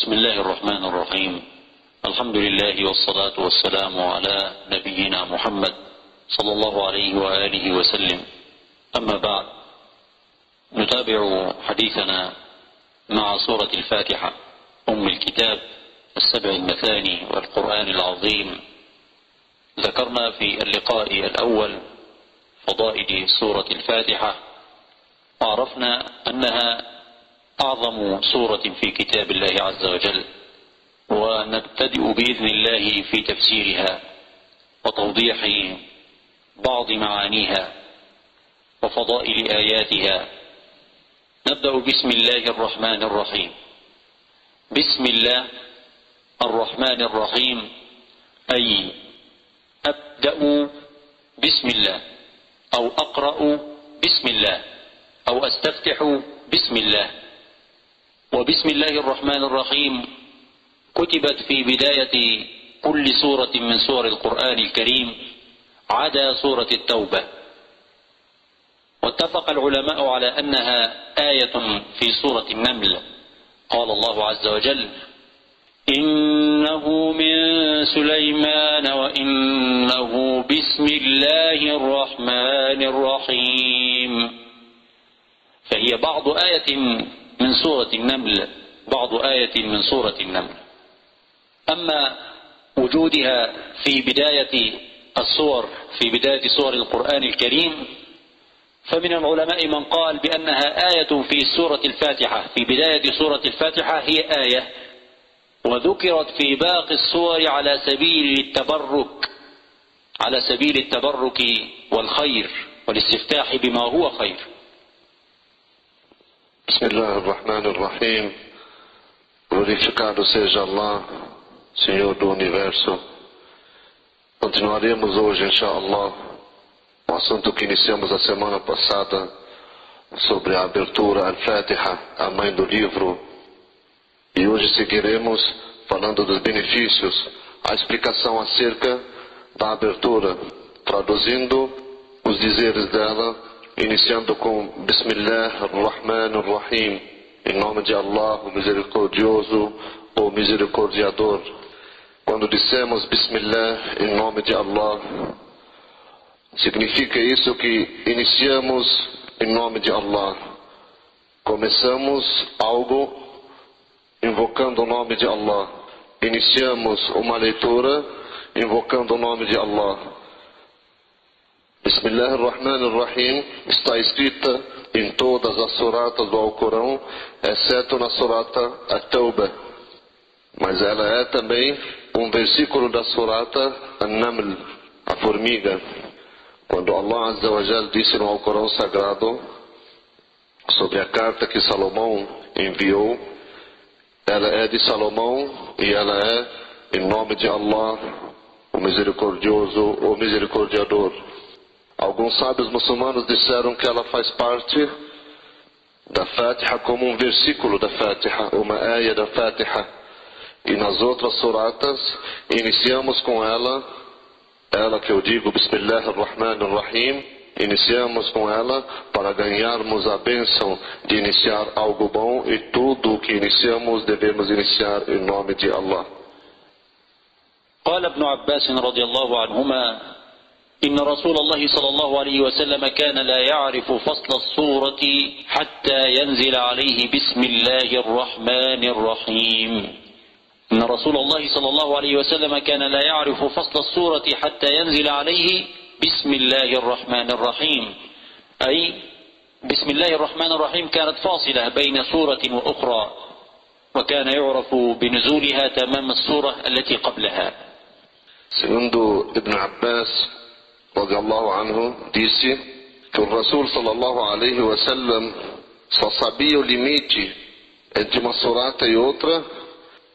بسم الله الرحمن الرحيم. الحمد لله والصلاة والسلام على نبينا محمد صلى الله عليه وآله وسلم. أما بعد نتابع حديثنا مع سورة الفاتحة أم الكتاب السبع المثاني والقرآن العظيم. ذكرنا في اللقاء الأول فضائل سورة الفاتحة. وعرفنا أنها أعظم سورة في كتاب الله عز وجل ونبتدئ بإذن الله في تفسيرها وتوضيح بعض معانيها وفضائل آياتها. نبدأ بسم الله الرحمن الرحيم. بسم الله الرحمن الرحيم. أي أبدأ بسم الله أو أقرأ بسم الله أو أستفتح بسم الله. وبسم الله الرحمن الرحيم. كتبت في بداية كل سورة من سور القرآن الكريم عدا سورة التوبة. واتفق العلماء على أنها آية في سورة النمل. قال الله عز وجل إنه من سليمان وإنه بسم الله الرحمن الرحيم. فهي بعض آية من سورة النمل بعض آية من سورة النمل. أما وجودها في بداية السور في بداية سور القرآن الكريم فمن العلماء من قال بأنها آية في سورة الفاتحة. في بداية سورة الفاتحة هي آية وذكرت في باقي السور على سبيل التبرك على سبيل التبرك والخير والاستفتاح بما هو خير. Bismillah ar-Rahman ar-Rahim. Glorificado seja Allah, Senhor do Universo. Continuaremos hoje, inshallah, o assunto que iniciamos a semana passada sobre a abertura al-Fatiha, a mãe do livro. E hoje seguiremos falando dos benefícios, a explicação acerca da abertura, traduzindo os dizeres dela iniciando com Bismillah ar-Rahman ar-Rahim, em nome de Allah, o misericordioso ou misericordiador. Quando dissemos Bismillah em nome de Allah, significa isso que iniciamos em nome de Allah. Começamos algo invocando o nome de Allah. Iniciamos uma leitura invocando o nome de Allah. Bismillah ar-Rahman ar-Rahim está escrita em todas as suratas do Alcorão, exceto na surata At-Tawbah. Mas ela é também um versículo da surata An-Naml, a formiga. Quando Allah Azza wa Jal disse no Alcorão Sagrado sobre a carta que Salomão enviou, ela é de Salomão e ela é em nome de Allah, o misericordioso, o misericordiador. Alguns sábios muçulmanos disseram que ela faz parte da Fatiha como um versículo da Fatiha, uma ayah da Fatiha. E nas outras suratas, iniciamos com ela, ela que eu digo, Bismillah ar-Rahman ar-Rahim, iniciamos com ela para ganharmos a bênção de iniciar algo bom e tudo o que iniciamos devemos iniciar em nome de Allah. قال ابن عباس رضي الله عنهما إن رسول الله صلى الله عليه وسلم كان لا يعرف فصل السورة حتى ينزل عليه بسم الله الرحمن الرحيم. إن رسول الله صلى الله عليه وسلم كان لا يعرف فصل السورة حتى ينزل عليه بسم الله الرحمن الرحيم. أي بسم الله الرحمن الرحيم كانت فاصلة بين سورة وأخرى وكان يعرف بنزولها تمام السورة التي قبلها. Segundo Ibn Abbas, radiallahu anhu, disse que o Rasul sallallahu alaihi wasallam só sabia o limite entre uma surata e outra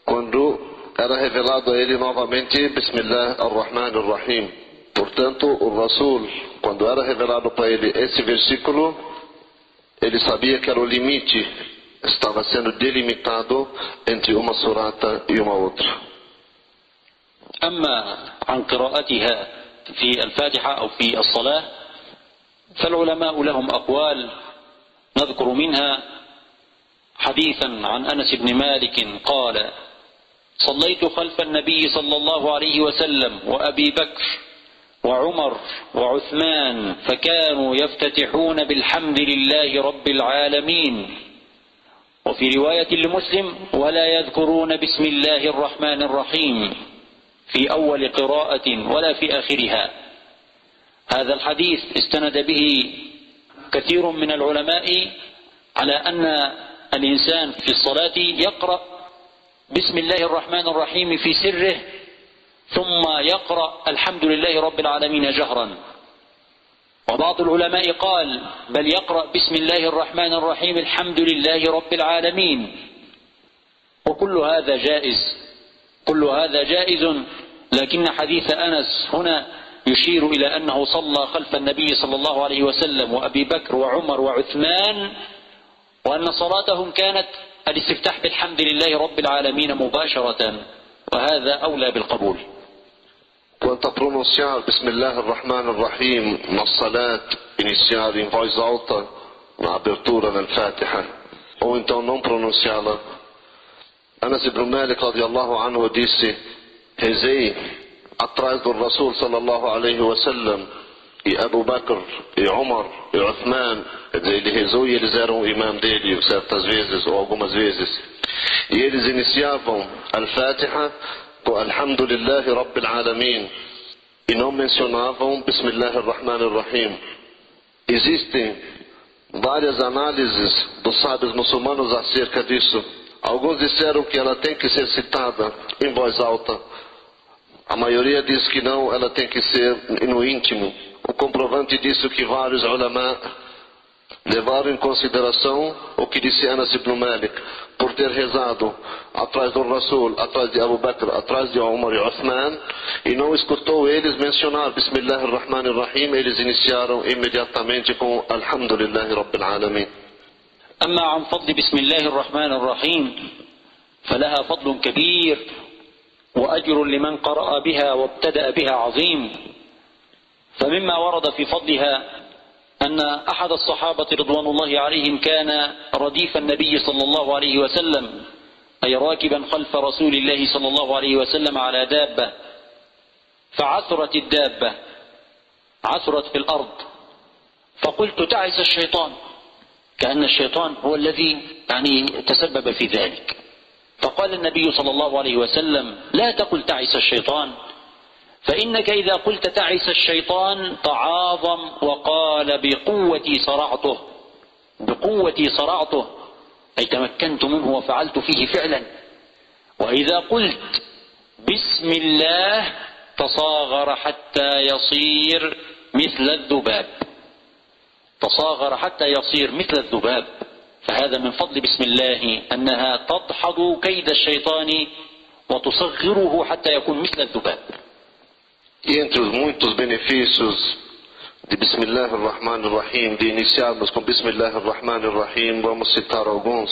quando era revelado a ele novamente Bismillah ar-Rahman ar-Rahim. Portanto, o Rasul, quando era revelado para ele esse versículo, ele sabia que era o limite, estava sendo delimitado entre uma surata e uma outra. أما عن قراءتها في الفاتحة أو في الصلاة فالعلماء لهم أقوال نذكر منها حديثا عن أنس بن مالك قال صليت خلف النبي صلى الله عليه وسلم وأبي بكر وعمر وعثمان فكانوا يفتتحون بالحمد لله رب العالمين. وفي رواية لمسلم ولا يذكرون بسم الله الرحمن الرحيم في أول قراءة ولا في آخرها. هذا الحديث استند به كثير من العلماء على أن الإنسان في الصلاة يقرأ بسم الله الرحمن الرحيم في سره ثم يقرأ الحمد لله رب العالمين جهرا. وبعض العلماء قال بل يقرأ بسم الله الرحمن الرحيم الحمد لله رب العالمين. وكل هذا جائز. كل هذا جائز لكن حديث أنس هنا يشير إلى أنه صلى خلف النبي صلى الله عليه وسلم وأبي بكر وعمر وعثمان وأن صلاتهم كانت الاستفتاح بالحمد لله رب العالمين مباشرة وهذا أولى بالقبول. Quanto a pronunciar Bismillah ar-Rahman ar-Rahim na salat, iniciar em voz alta na abertura da Fatiha, ou então não. أنس بن مالك رضي الله عنه ديسي هزي أطراز الرسول صلى الله عليه وسلم يا أبو بكر يا عمر يا عثمان زي اللي هزوي اللي زاروا إمام ديلي وسات تزويزز أو أبو مزويزز. يلي الفاتحة الحمد لله رب العالمين. إنهم منسيونافهم بسم الله الرحمن الرحيم. Existem várias análises dos sábios muçulmanos acerca disso. Alguns disseram que ela tem que ser citada em voz alta. A maioria diz que não, ela tem que ser no íntimo. O comprovante disso que vários ulama levaram em consideração o que disse Anas ibn Malik, por ter rezado atrás do Rasul, atrás de Abu Bakr, atrás de Umar e Uthman, e não escutou eles mencionar Bismillah ar-Rahman ar-Rahim, eles iniciaram imediatamente com Alhamdulillah Rabbil. أما عن فضل بسم الله الرحمن الرحيم فلها فضل كبير وأجر لمن قرأ بها وابتدأ بها عظيم. فمما ورد في فضلها أن أحد الصحابة رضوان الله عليهم كان رديف النبي صلى الله عليه وسلم أي راكبا خلف رسول الله صلى الله عليه وسلم على دابة فعثرت الدابة عثرت في الأرض. فقلت تعس الشيطان. كأن الشيطان هو الذي يعني تسبب في ذلك. فقال النبي صلى الله عليه وسلم لا تقل تعس الشيطان فإنك إذا قلت تعس الشيطان تعاظم وقال بقوتي صرعته بقوتي صرعته أي تمكنت منه وفعلت فيه فعلا. وإذا قلت بسم الله تصاغر حتى يصير مثل الذباب. تصاغر حتى يصير مثل الذباب فهذا من فضل بسم الله أنها تدحض كيد الشيطان وتصغره حتى يكون مثل الذباب E entre os muitos benefícios de Bismillah ar-Rahman ar-Rahim, de iniciarmos com Bismillah ar-Rahman ar-Rahim, vamos citar alguns.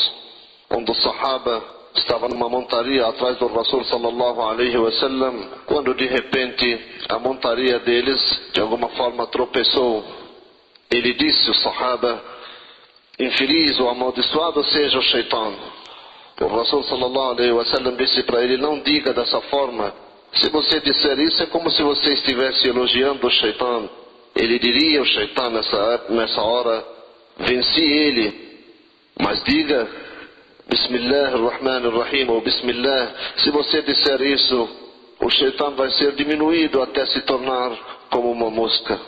Um dos Sahaba estava numa montaria atrás do Rasul sallallahu alaihi wasallam, quando de repente a montaria deles de alguma forma tropeçou. Ele disse, o Sahaba, infeliz ou amaldiçoado seja o Shaitan. O Rasul sallallahu alaihi wasallam disse para ele, não diga dessa forma, se você disser isso, é como se você estivesse elogiando o Shaitan. Ele diria o Shaitan nessa, nessa hora, venci ele. Mas diga, Bismillah ar-Rahman ar-Rahim, ou Bismillah. Se você disser isso, o Shaitan vai ser diminuído até se tornar como uma mosca.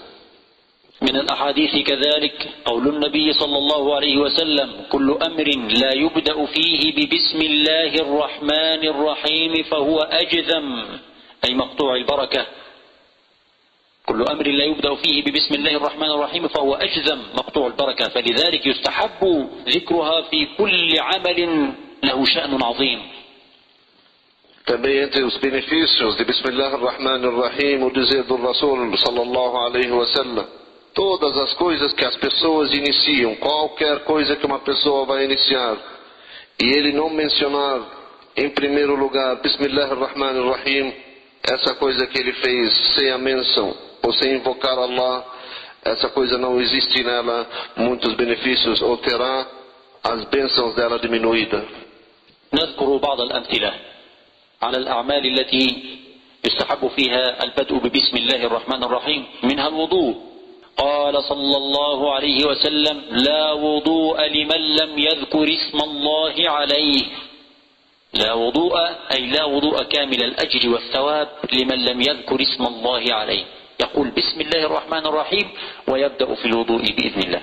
من الأحاديث كذلك قول النبي صلى الله عليه وسلم كل أمر لا يبدأ فيه ببسم الله الرحمن الرحيم فهو أجذم أي مقطوع البركة. كل أمر لا يبدأ فيه ببسم الله الرحمن الرحيم فهو أجذم مقطوع البركة. فلذلك يستحب ذكرها في كل عمل له شأن عظيم. Também entre os benefícios de Bismillah ar-Rahman ar-Rahim, o dizer do Rasul sallallahu alaihi wasallam, todas as coisas que as pessoas iniciam, qualquer coisa que uma pessoa vai iniciar, e ele não mencionar em primeiro lugar Bismillah ar-Rahman ar-Rahim, essa coisa que ele fez sem a menção ou sem invocar Allah, essa coisa não existe nela muitos benefícios ou terá as bênçãos dela diminuída. نذكر بعض الأمثلة على الأعمال التي يستحب فيها البدء ببسم الله الرحمن الرحيم منها الوضوء قال صلى الله عليه وسلم لا وضوء لمن لم يذكر اسم الله عليه. لا وضوء أي لا وضوء كامل الأجر والثواب لمن لم يذكر اسم الله عليه. يقول بسم الله الرحمن الرحيم ويبدأ في الوضوء بإذن الله.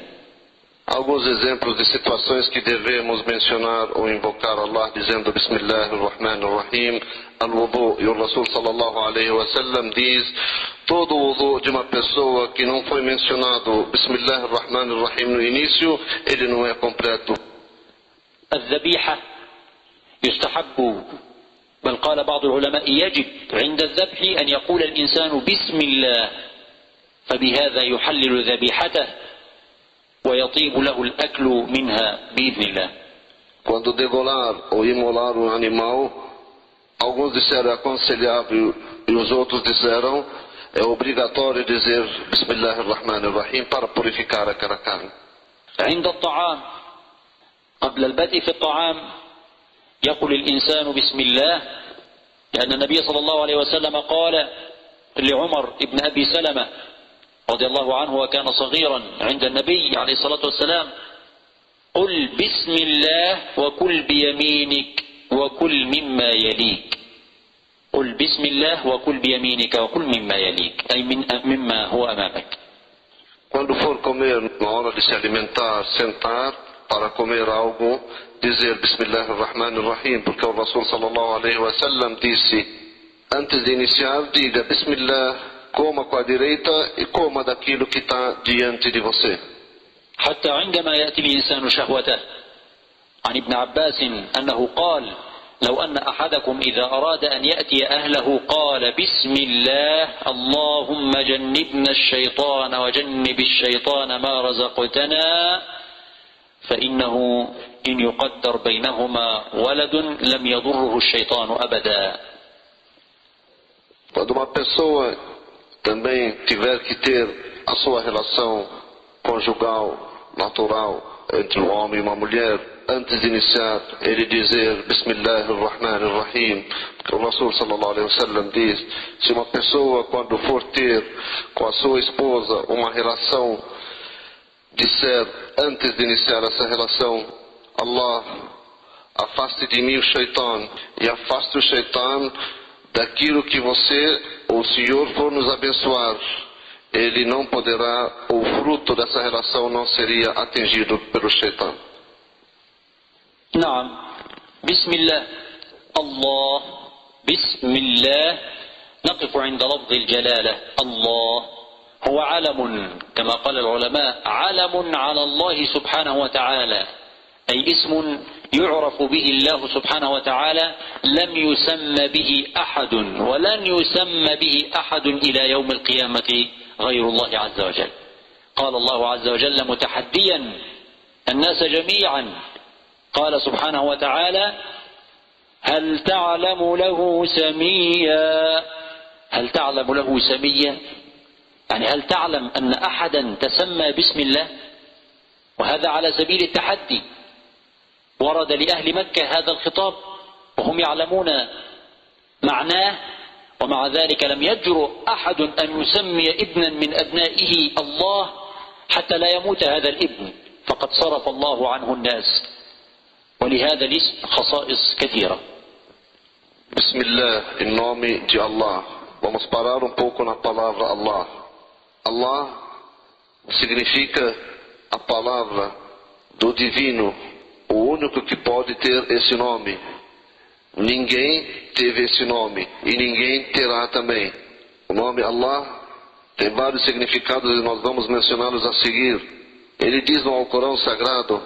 Alguns exemplos de situações que devemos mencionar ou invocar Allah dizendo Bismillah ar-Rahman ar-Rahim, al-Wudu. E o Rasul sallallahu alaihi wasallam diz, todo o wudu de uma pessoa que não foi mencionado Bismillah ar-Rahman ar-Rahim no início, ele não é completo. الذبيحة يستحب بل قال بعض العلماء يجب عند الذبح أن يقول الإنسان بسم الله فبهذا يحلل ذبيحته ويطيب له الأكل منها بإذن الله Quando degolar ou imolar um animal, alguns disseram é aconselhável e os outros disseram é obrigatório dizer Bismillah ar-Rahman ar-Rahim para purificar aquela carne. عند الطعام قبل البدء في الطعام يقول الإنسان بسم الله لأن النبي صلى الله عليه وسلم قال لعمر بن أبي سلمة رضي الله عنه وكان صغيرا عند النبي عليه الصلاة والسلام قل بسم الله وكل بيمينك وكل مما يليك قل بسم الله وكل بيمينك وكل مما يليك أي من مما هو أمامك Quando for comer, na hora de se alimentar, sentar para comer algo, dizer Bismillah ar-Rahman ar-Rahim, porque o Rasul sallallahu alaihi wasallam disse, antes de iniciar, diga Bismillah, coma com a direita e coma daquilo que está diante de você. حتى عندما يأتي الإنسان شهوته عن ابن عباس أنه قال لو أن أحدكم إذا أراد أن يأتي أهله قال بسم الله اللهم جنبنا الشيطان وجنب الشيطان ما رزقتنا فإنه إن يقدر بينهما ولد لم يضره الشيطان أبدا Quando uma pessoa também tiver que ter a sua relação conjugal, natural, entre um homem e uma mulher, antes de iniciar, ele dizer Bismillah ar-Rahman ar-Rahim, porque o Rasul sallallahu alaihi wasallam diz, se uma pessoa quando for ter com a sua esposa uma relação, disser antes de iniciar essa relação, Allah, afaste de mim o shaitan, e afaste o shaitan daquilo que você, o Senhor, for nos abençoar, ele não poderá, o fruto dessa relação não seria atingido pelo Shaitan. نعم بسم الله الله بسم الله نقف عند لفظ الجلالة الله هو علم كما قال العلماء علم على الله سبحانه وتعالى أي اسم يعرف به الله سبحانه وتعالى لم يسمى به أحد ولن يسمى به أحد إلى يوم القيامة غير الله عز وجل. قال الله عز وجل متحديا الناس جميعا. قال سبحانه وتعالى هل تعلم له سميا؟ هل تعلم له سميا؟ يعني هل تعلم أن أحدا تسمى باسم الله؟ وهذا على سبيل التحدي. ورد لأهل مكة هذا الخطاب وهم يعلمون معناه ومع ذلك لم يجرؤ أحد أن يسمي ابنا من أبنائه الله حتى لا يموت هذا الابن فقد صرف الله عنه الناس ولهذا الاسم خصائص كثيرة em de Allah. Vamos parar um pouco na palavra Allah. Allah significa a palavra do divino, o único que pode ter esse nome. Ninguém teve esse nome e ninguém terá também. O nome Allah tem vários significados e nós vamos mencioná-los a seguir. Ele diz no Alcorão Sagrado: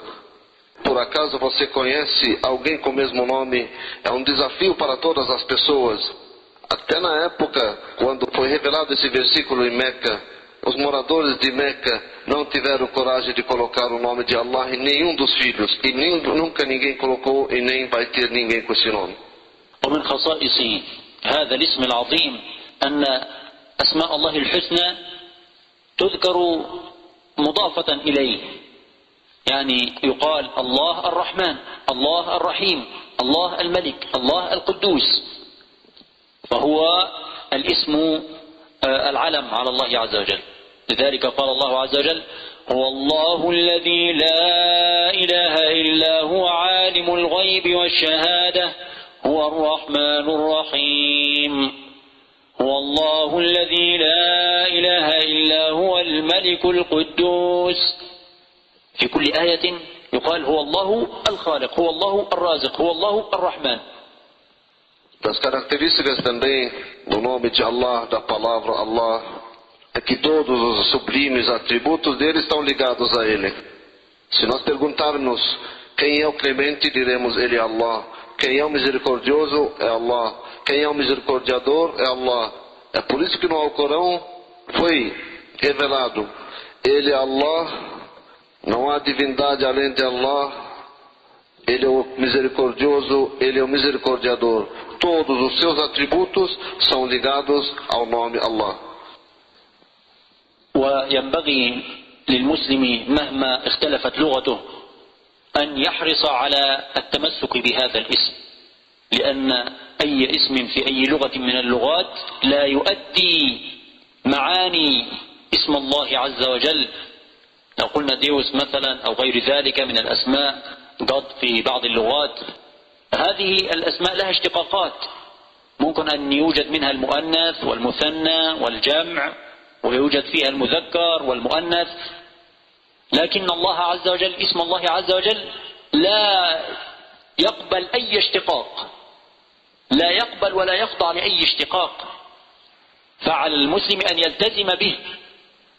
Por acaso você conhece alguém com o mesmo nome? É um desafio para todas as pessoas. Até na época, quando foi revelado esse versículo em Meca, os moradores de Meca não tiveram coragem de colocar o nome de Allah em nenhum dos filhos. E nem, nunca ninguém colocou e nem vai ter ninguém com esse nome. ومن خصائص هذا الاسم العظيم أن أسماء الله الحسنى تذكر مضافة إليه يعني يقال الله الرحمن الله الرحيم الله الملك الله القدوس فهو الاسم العلم على الله عز وجل. لذلك قال الله عز وجل هو الله الذي لا إله إلا هو عالم الغيب والشهادة هو الرحمن الرحيم. هو الله الذي لا إله إلا هو الملك القدوس. في كل آية يقال هو الله الخالق هو الله الرازق هو الله الرحمن. Das características também do nome de Allah, da palavra Allah, é que todos os sublimes atributos dele estão ligados a ele. Se nós perguntarmos quem é o clemente, diremos ele é Allah. Quem é o misericordioso é Allah. Quem é o misericordiador é Allah. É por isso que no Alcorão foi revelado: Ele é Allah, não há divindade além de Allah. Ele é o misericordioso, ele é o misericordiador. Todos os seus atributos são ligados ao nome Allah. وينبغي للمسلم مهما اختلفت لغته أن يحرص على التمسك بهذا الاسم لأن أي اسم في أي لغة من اللغات لا يؤدي معاني اسم الله عز وجل لو قلنا ديوس مثلا أو غير ذلك من الأسماء قد في بعض اللغات. هذه الأسماء لها اشتقاقات. ممكن أن يوجد منها المؤنث والمثنى والجمع ويوجد فيها المذكر والمؤنث. لكن الله عز وجل اسم الله عز وجل لا يقبل أي اشتقاق. لا يقبل ولا يخضع لأي اشتقاق. فعلى المسلم أن يلتزم به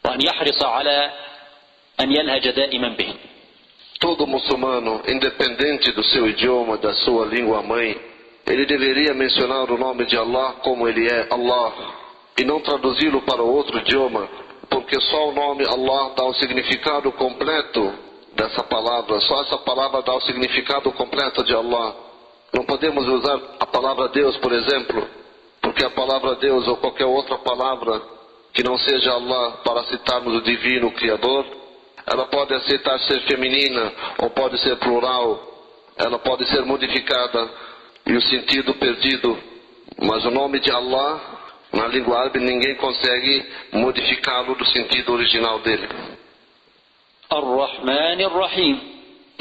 وأن يحرص على أن يلهج دائما به. Todo muçulmano, independente do seu idioma, da sua língua mãe, ele deveria mencionar o nome de Allah como ele é Allah e não traduzi-lo para outro idioma, porque só o nome Allah dá o significado completo dessa palavra, só essa palavra dá o significado completo de Allah. Não podemos usar a palavra Deus, por exemplo, porque a palavra Deus ou qualquer outra palavra que não seja Allah para citarmos o divino Criador, ela pode aceitar ser feminina ou pode ser plural, ela pode ser modificada e o sentido perdido, mas o nome de Allah, na língua árabe, ninguém consegue modificá-lo do sentido original dele. الرحمن الرحيم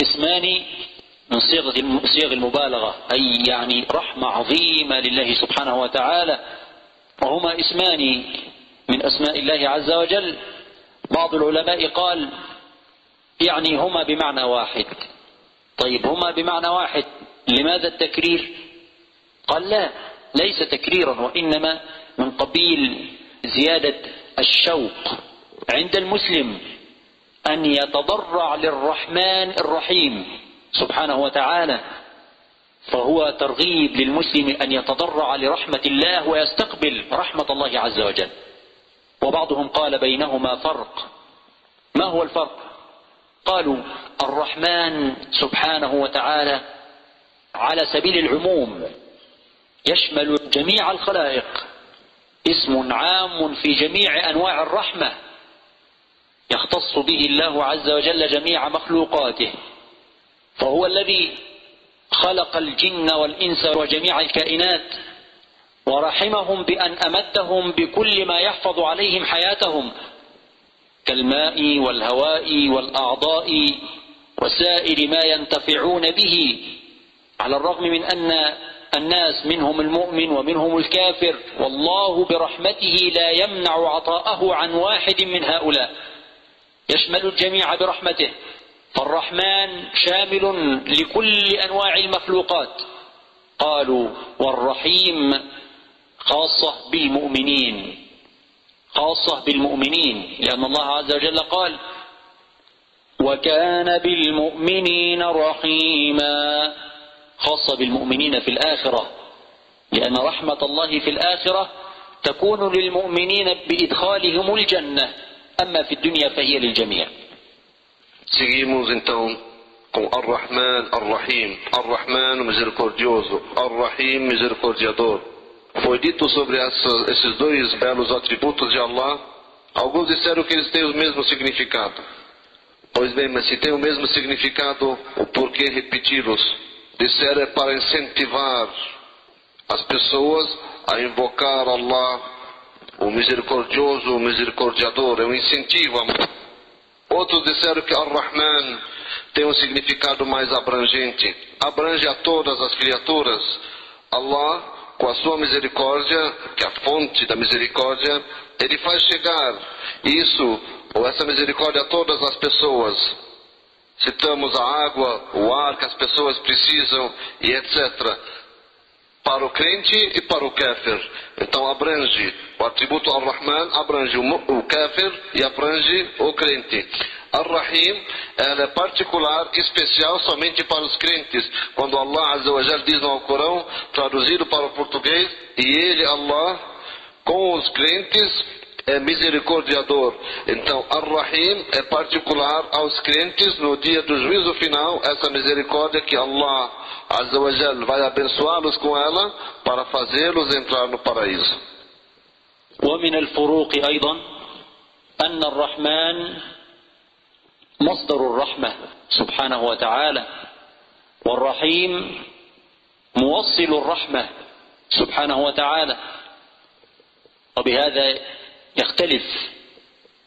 اسمان من صيغ صيغ المبالغة أي يعني رحمة عظيمة لله سبحانه وتعالى وهما اسمان من أسماء الله عز وجل بعض العلماء قال يعني هما بمعنى واحد. طيب هما بمعنى واحد. لماذا التكرير؟ قال لا ليس تكريرا وإنما من قبيل زيادة الشوق عند المسلم أن يتضرع للرحمن الرحيم سبحانه وتعالى. فهو ترغيب للمسلم أن يتضرع لرحمة الله ويستقبل رحمة الله عز وجل. وبعضهم قال بينهما فرق. ما هو الفرق؟ قالوا الرحمن سبحانه وتعالى على سبيل العموم يشمل جميع الخلائق اسم عام في جميع أنواع الرحمة يختص به الله عز وجل جميع مخلوقاته فهو الذي خلق الجن والإنس وجميع الكائنات ورحمهم بأن أمدهم بكل ما يحفظ عليهم حياتهم كالماء والهواء والأعضاء وسائر ما ينتفعون به على الرغم من أن الناس منهم المؤمن ومنهم الكافر والله برحمته لا يمنع عطاءه عن واحد من هؤلاء. يشمل الجميع برحمته. فالرحمن شامل لكل أنواع المخلوقات. قالوا والرحيم خاصة بالمؤمنين. خاصة بالمؤمنين لأن الله عز وجل قال وكان بالمؤمنين رحيما خاصة بالمؤمنين في الآخرة لأن رحمة الله في الآخرة تكون للمؤمنين بإدخالهم الجنة أما في الدنيا فهي للجميع Seguimos Ar-Rahman, Ar-Rahim. Ar-Rahman, misericordioso. Ar-Rahim, misericordiador. Foi dito sobre essas, esses dois belos atributos de Allah. Alguns disseram que eles têm o mesmo significado. Pois bem, mas se tem o mesmo significado, o porquê repeti-los? Disseram é para incentivar as pessoas a invocar Allah, o misericordioso, o misericordiador. É um incentivo. Outros disseram que Ar-Rahman tem um significado mais abrangente. Abrange a todas as criaturas. Allah com a sua misericórdia, que é a fonte da misericórdia, ele faz chegar isso, ou essa misericórdia a todas as pessoas. Citamos a água, o ar que as pessoas precisam e etc. Para o crente e para o kafir. Então abrange o atributo Ar-Rahman, abrange o kafir e abrange o crente. Ar-Rahim, ela é particular, especial somente para os crentes. Quando Allah Azza wa Jal diz no Alcorão, traduzido para o português, e ele, Allah, com os crentes é misericordiador. Então, Ar-Rahim é particular aos crentes no dia do juízo final, essa misericórdia que Allah Azza wa Jal vai abençoá-los com ela para fazê-los entrar no paraíso. ومن الفروق أيضا أن الرحمن مصدر الرحمة سبحانه وتعالى والرحيم موصل الرحمة سبحانه وتعالى. وبهذا يختلف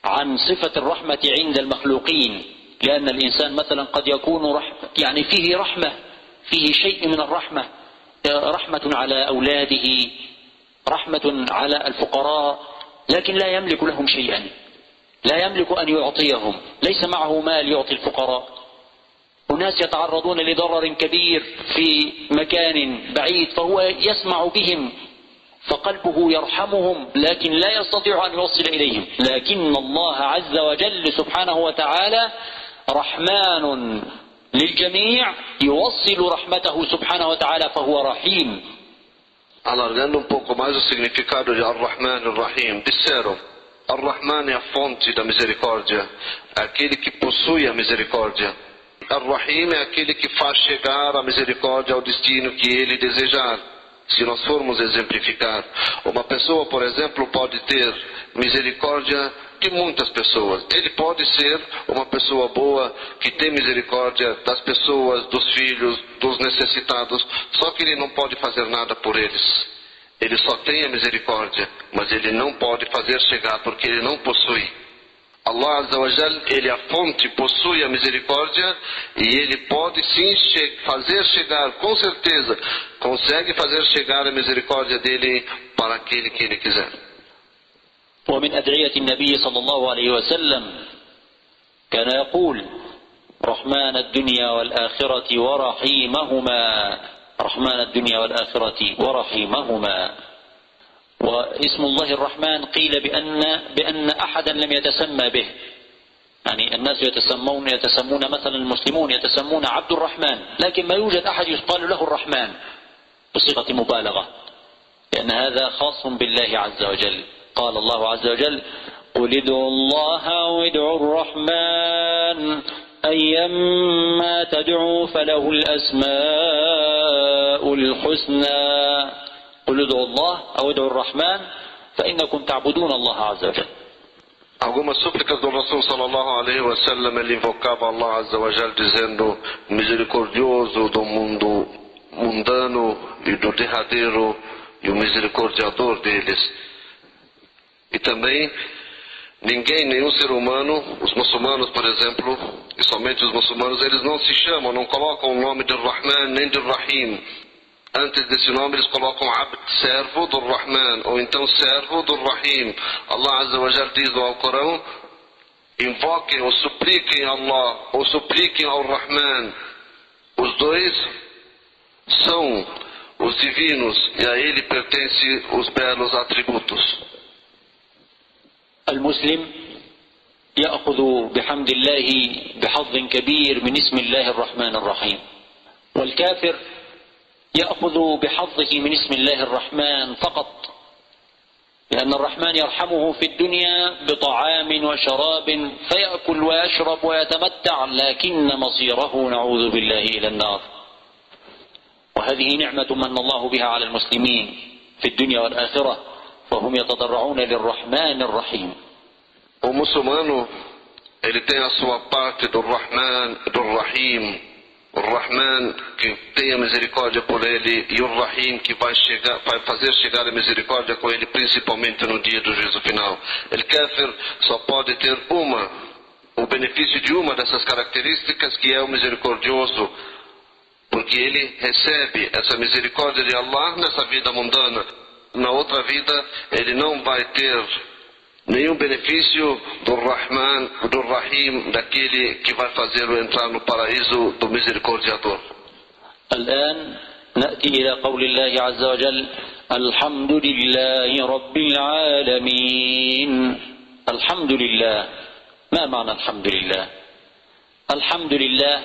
عن صفة الرحمة عند المخلوقين لأن الإنسان مثلا قد يكون رحمة يعني فيه رحمة فيه شيء من الرحمة رحمة على أولاده رحمة على الفقراء لكن لا يملك لهم شيئا. لا يملك أن يعطيهم. ليس معه مال يعطي الفقراء. أناس يتعرضون لضرر كبير في مكان بعيد فهو يسمع بهم فقلبه يرحمهم لكن لا يستطيع أن يوصل إليهم. لكن الله عز وجل سبحانه وتعالى رحمن للجميع يوصل رحمته سبحانه وتعالى فهو رحيم. Alargando um pouco mais o significado de Ar-Rahman Ar-Rahim, disseram Ar-Rahman é a fonte da misericórdia, é aquele que possui a misericórdia. Ar-Rahim é aquele que faz chegar a misericórdia ao destino que ele desejar. Se nós formos exemplificar, uma pessoa, por exemplo, pode ter misericórdia de muitas pessoas. Ele pode ser uma pessoa boa que tem misericórdia das pessoas, dos filhos, dos necessitados, só que ele não pode fazer nada por eles. Ele só tem a misericórdia, mas ele não pode fazer chegar porque ele não possui. Allah Azawajal, ele é a fonte, possui a misericórdia e ele pode sim che fazer chegar, com certeza, consegue fazer chegar a misericórdia dele para aquele que ele quiser. ومن أدعية النبي صلى الله عليه وسلم كان يقول رحمن الدنيا والآخرة ورحيمهما رحمن الدنيا والآخرة ورحيمهما واسم الله الرحمن قيل بأن, بأن أحدا لم يتسمى به. يعني الناس يتسمون يتسمون مثلا المسلمون يتسمون عبد الرحمن لكن ما يوجد أحد يقال له الرحمن بصيغة مبالغة لأن هذا خاص بالله عز وجل. قال الله عز وجل قل ادعوا الله أو ادعوا الرحمن أيما تدعوا فله الأسماء الحسنى قل ادعوا الله أو ادعوا الرحمن فإنكم تعبدون الله عز وجل Algumas súplicas do Rasul sallallahu alaihi wasallam ele invocava Allah azza wa jal dizendo misericordioso do mundo mundano e do derradeiro e o misericordiador deles. E também ninguém, nenhum ser humano, os muçulmanos, por exemplo, e somente os muçulmanos, eles não se chamam, não colocam o nome de Rahman nem de Rahim. Antes desse nome eles colocam Abd, servo do Rahman, ou então servo do Rahim. Allah Azza wa Jal diz no Alcorão, invoquem ou supliquem Allah, ou supliquem ao Rahman. Os dois são os divinos e a ele pertencem os belos atributos. المسلم يأخذ بحمد الله بحظ كبير من اسم الله الرحمن الرحيم والكافر يأخذ بحظه من اسم الله الرحمن فقط لأن الرحمن يرحمه في الدنيا بطعام وشراب فيأكل ويشرب ويتمتع لكن مصيره نعوذ بالله إلى النار وهذه نعمة من الله بها على المسلمين في الدنيا والآخرة. O muçulmano, ele tem a sua parte do Rahman, do Rahim. O Rahman que tenha misericórdia por ele e o Rahim que vai, chegar, vai fazer chegar a misericórdia com ele, principalmente no dia do juízo final. Ele kafir só pode ter uma, o benefício de uma dessas características que é o misericordioso, porque ele recebe essa misericórdia de Allah nessa vida mundana. Na outra vida, ele não vai ter nenhum benefício do Rahman, do Rahim, daquele que vai fazê-lo entrar no paraíso do misericordiador. الآن نأتي إلى قول الله عز وجل الحمد لله رب العالمين الحمد لله ما معنى الحمد لله الحمد لله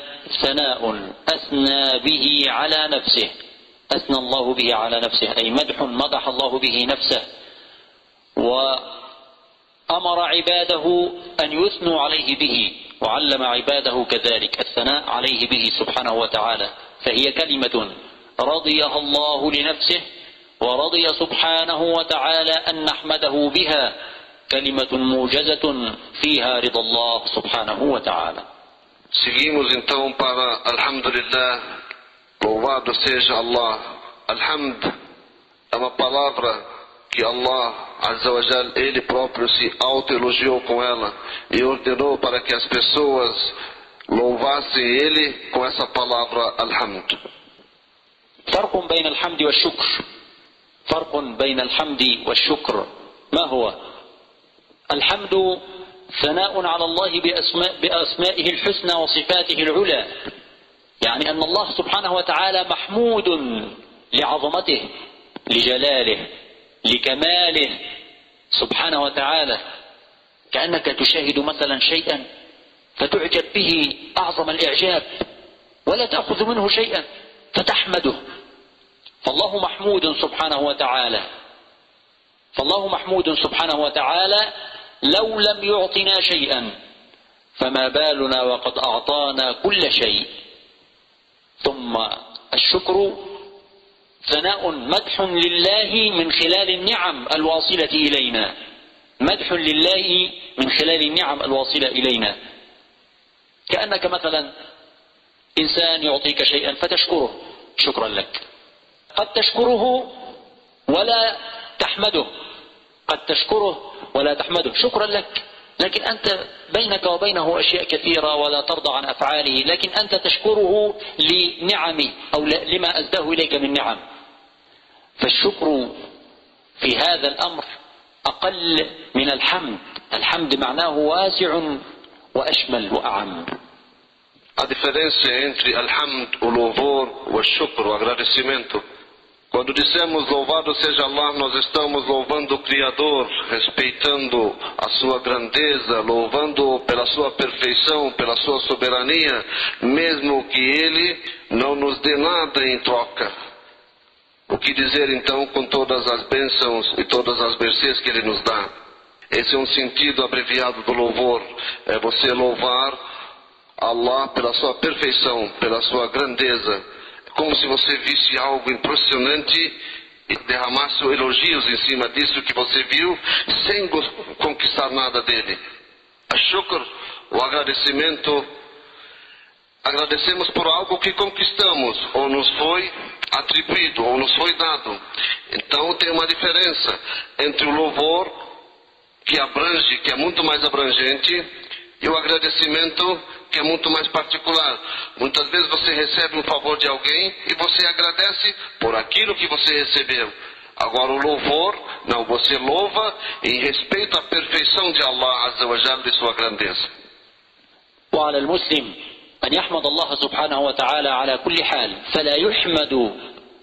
ثناء أثنى به على نفسه أثنى الله به على نفسه أي مدح مدح الله به نفسه. وأمر عباده أن يثنوا عليه به وعلم عباده كذلك الثناء عليه به سبحانه وتعالى. فهي كلمة رضيها الله لنفسه ورضي سبحانه وتعالى أن نحمده بها. كلمة موجزة فيها رضا الله سبحانه وتعالى. Seguimos então para Alhamdulillah, louvado seja Allah. Alhamd é uma palavra que Allah, Azza wa Jal, Ele próprio se autoelogiou com ela e ordenou para que as pessoas louvassem Ele com essa palavra Alhamd. فرق بين الحمد والشكر فرق بين الحمد والشكر ما هو الحمد ثناء على الله بأسماء بأسمائه الحسنى وصفاته العلى يعني أن الله سبحانه وتعالى محمود لعظمته لجلاله لكماله سبحانه وتعالى. كأنك تشاهد مثلا شيئا فتعجب به أعظم الإعجاب ولا تأخذ منه شيئا فتحمده. فالله محمود سبحانه وتعالى فالله محمود سبحانه وتعالى لو لم يعطنا شيئا فما بالنا وقد أعطانا كل شيء. ثم الشكر ثناء مدح لله من خلال النعم الواصلة إلينا. مدح لله من خلال النعم الواصلة إلينا. كأنك مثلا إنسان يعطيك شيئا فتشكره. شكرا لك. قد تشكره ولا تحمده. قد تشكره ولا تحمده. شكرا لك. لكن أنت بينك وبينه أشياء كثيرة ولا ترضى عن أفعاله لكن أنت تشكره لنعمه أو لما أزداه إليك من نعم. فالشكر في هذا الأمر أقل من الحمد. الحمد معناه واسع وأشمل وأعم. A diferença entre Alhamd, o louvor, o shukr, o agradecimento. Quando dissemos louvado seja Allah, nós estamos louvando o Criador, respeitando a sua grandeza, louvando pela sua perfeição, pela sua soberania, mesmo que Ele não nos dê nada em troca. O que dizer então com todas as bênçãos e todas as mercês que Ele nos dá? Esse é um sentido abreviado do louvor. É você louvar Allah pela sua perfeição, pela sua grandeza. Como se você visse algo impressionante e derramasse elogios em cima disso que você viu, sem conquistar nada dele. A shukr, o agradecimento, agradecemos por algo que conquistamos, ou nos foi atribuído, ou nos foi dado. Então tem uma diferença entre o louvor, que abrange, que é muito mais abrangente, e o agradecimento que é muito mais particular. Muitas vezes você recebe um favor de alguém e você agradece por aquilo que você recebeu. Agora o louvor, não, você louva em respeito à perfeição de Allah Azza wa Jalla de sua grandeza. وعلى المسلم أن يحمد الله سبحانه وتعالى على كل حال فلا يحمد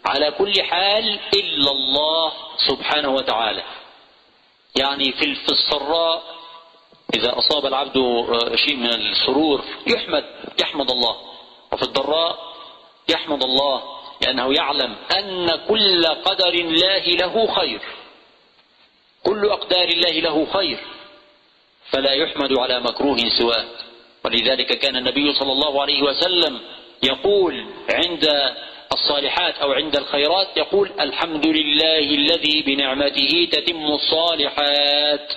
على كل حال إلا الله سبحانه وتعالى يعني في في السراء إذا أصاب العبد شيء من السرور يحمد يحمد الله. وفي الضراء يحمد الله لأنه يعلم أن كل قدر الله له خير. كل أقدار الله له خير. فلا يحمد على مكروه سواه. ولذلك كان النبي صلى الله عليه وسلم يقول عند الصالحات أو عند الخيرات يقول الحمد لله الذي بنعمته تتم الصالحات.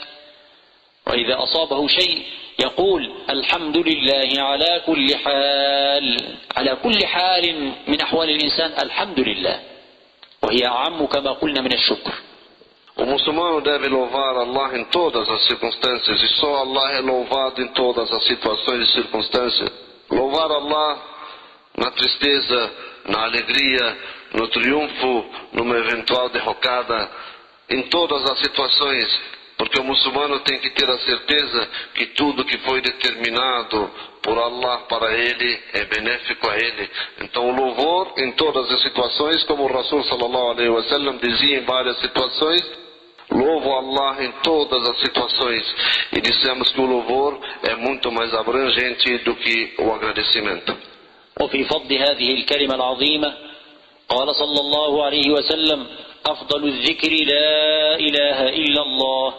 وإذا أصابه شيء يقول الحمد لله على كل حال على كل حال من أحوال الإنسان الحمد لله وهي أعم كما قلنا من الشكر O muçulmano deve louvar Allah em todas as circunstâncias e só Allah é louvado em todas as situações e circunstâncias. Louvar Allah na tristeza, na alegria, no triunfo, numa eventual derrocada, em todas as situações, porque o muçulmano tem que ter a certeza que tudo que foi determinado por Allah para ele é benéfico a ele. Então o louvor em todas as situações, como o Rasul sallallahu alaihi wasallam dizia em várias situações, louvo Allah em todas as situações. E dissemos que o louvor é muito mais abrangente do que o agradecimento. وفي فضل هذه الكلمة العظيمة قال صلى الله عليه وسلم أفضل الذكر لا إله إلا الله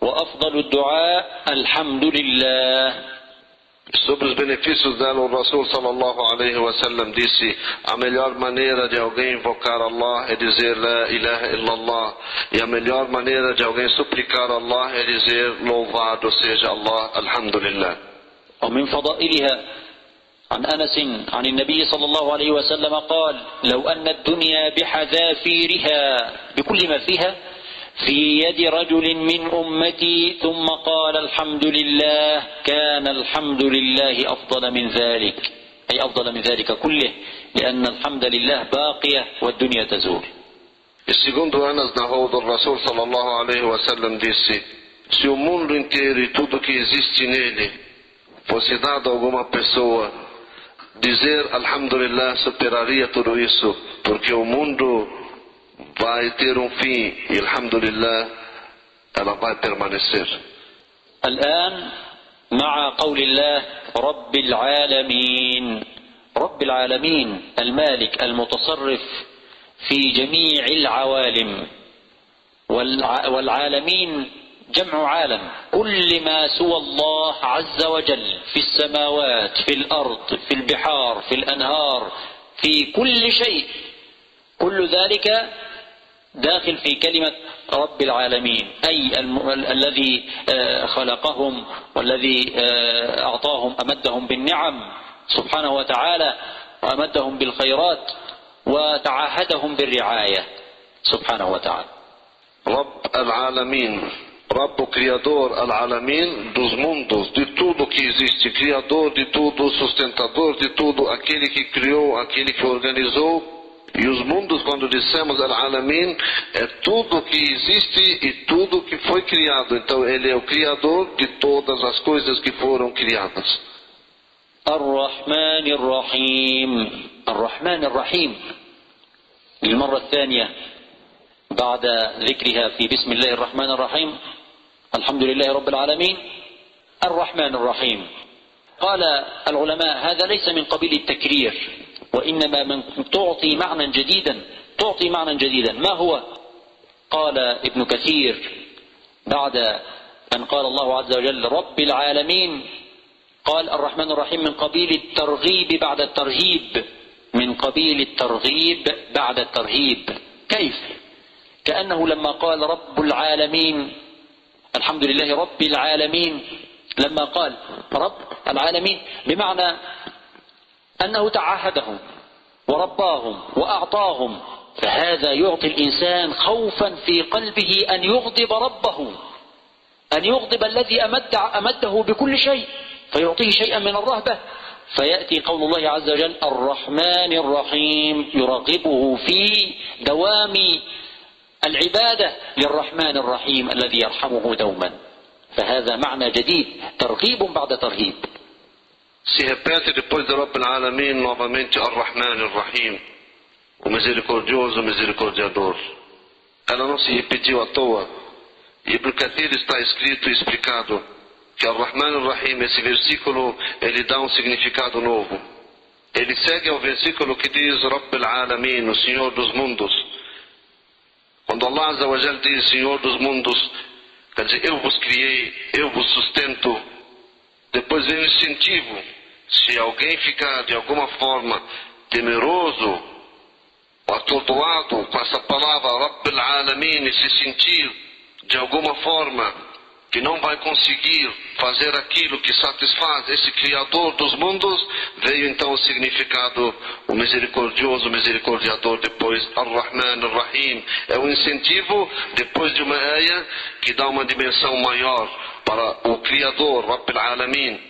وأفضل الدعاء الحمد لله Sobre os benefícios dela, o Rasul sallallahu alaihi wasallam disse: a melhor maneira de alguém invocar Allah é dizer La ilaha illallah, e a melhor maneira de alguém suplicar Allah é dizer louvado seja Allah, alhamdulillah. ومن فضائلها عن أنس عن النبي صلى الله عليه وسلم قال لو أن الدنيا بحذافيرها بكل ما فيها في يد رجل من أمتي ثم قال الحمد لله كان الحمد لله أفضل من ذلك أي أفضل من ذلك كله لأن الحمد لله باقية والدنيا تزول. E segundo Anas narrou do Rasul sallallahu alaihi wasallam disse: Se o mundo inteiro e tudo que existe nele fosse dado a alguma pessoa, dizer Alhamdulillah superaria tudo isso, porque o mundo vai ter um fim e Alhamdulillah ela vai permanecer. الآن مع قول الله رب العالمين رب العالمين المالك المتصرف في جميع العوالم والع- والعالمين جمع عالم. كل ما سوى الله عز وجل في السماوات في الأرض في البحار في الأنهار في كل شيء. كل ذلك داخل في كلمة رب العالمين أي الذي آه، خلقهم والذي آه، أعطاهم أمدهم بالنعم سبحانه وتعالى وأمدهم بالخيرات وتعاهدهم بالرعاية سبحانه وتعالى. Rabb al-Alamin, Rabb o Criador al-Alamin dos mundos, de tudo que existe, Criador de tudo, sustentador de tudo, aquele que criou, aquele que organizou. E os mundos, quando dissemos al-Alamin, é tudo que existe e tudo que foi criado. Então ele é o Criador de todas as coisas que foram criadas. الرحمن الرحيم الرحمن الرحيم للمرة الثانية بعد ذكرها في بسم الله الرحمن الرحيم الحمد لله رب العالمين. الرحمن الرحيم. قال العلماء هذا ليس من قبيل التكرير وإنما من تعطي معنى جديدا تعطي معنى جديدا. ما هو؟ قال ابن كثير بعد أن قال الله عز وجل رب العالمين. قال الرحمن الرحيم من قبيل الترغيب بعد الترهيب. من قبيل الترغيب بعد الترهيب. كيف؟ كأنه لما قال رب العالمين الحمد لله رب العالمين. لما قال رب العالمين بمعنى أنه تعاهدهم ورباهم وأعطاهم فهذا يعطي الإنسان خوفا في قلبه أن يغضب ربه أن يغضب الذي أمد أمده بكل شيء فيعطيه شيئا من الرهبة. فيأتي قول الله عز وجل الرحمن الرحيم يرغبه في دوام العبادة للرحمن الرحيم الذي يرحمه دوما فهذا معنى جديد ترغيب بعد ترهيب Se repete depois de Rabb al-Alamin novamente Ar-Rahman Ar-Rahim, o misericordioso, o misericordiador. Ela não se repetiu à toa. Ibn Kathir está escrito e explicado que Ar-Rahman Ar-Rahim, esse versículo, ele dá um significado novo. Ele segue ao versículo que diz Rabb al-Alamin, o Senhor dos mundos. Quando Allah Azza wa Jal diz Senhor dos mundos, quer dizer, eu vos criei, eu vos sustento. Depois vem o incentivo. Se alguém ficar de alguma forma temeroso atordoado com essa palavra Rabb al-Alamin e se sentir de alguma forma que não vai conseguir fazer aquilo que satisfaz esse Criador dos mundos, veio então o significado, o misericordioso, o misericordiador, depois Ar-Rahman, Ar-Rahim. É um incentivo, depois de uma ayah, que dá uma dimensão maior para o Criador, Rabbil Alamin.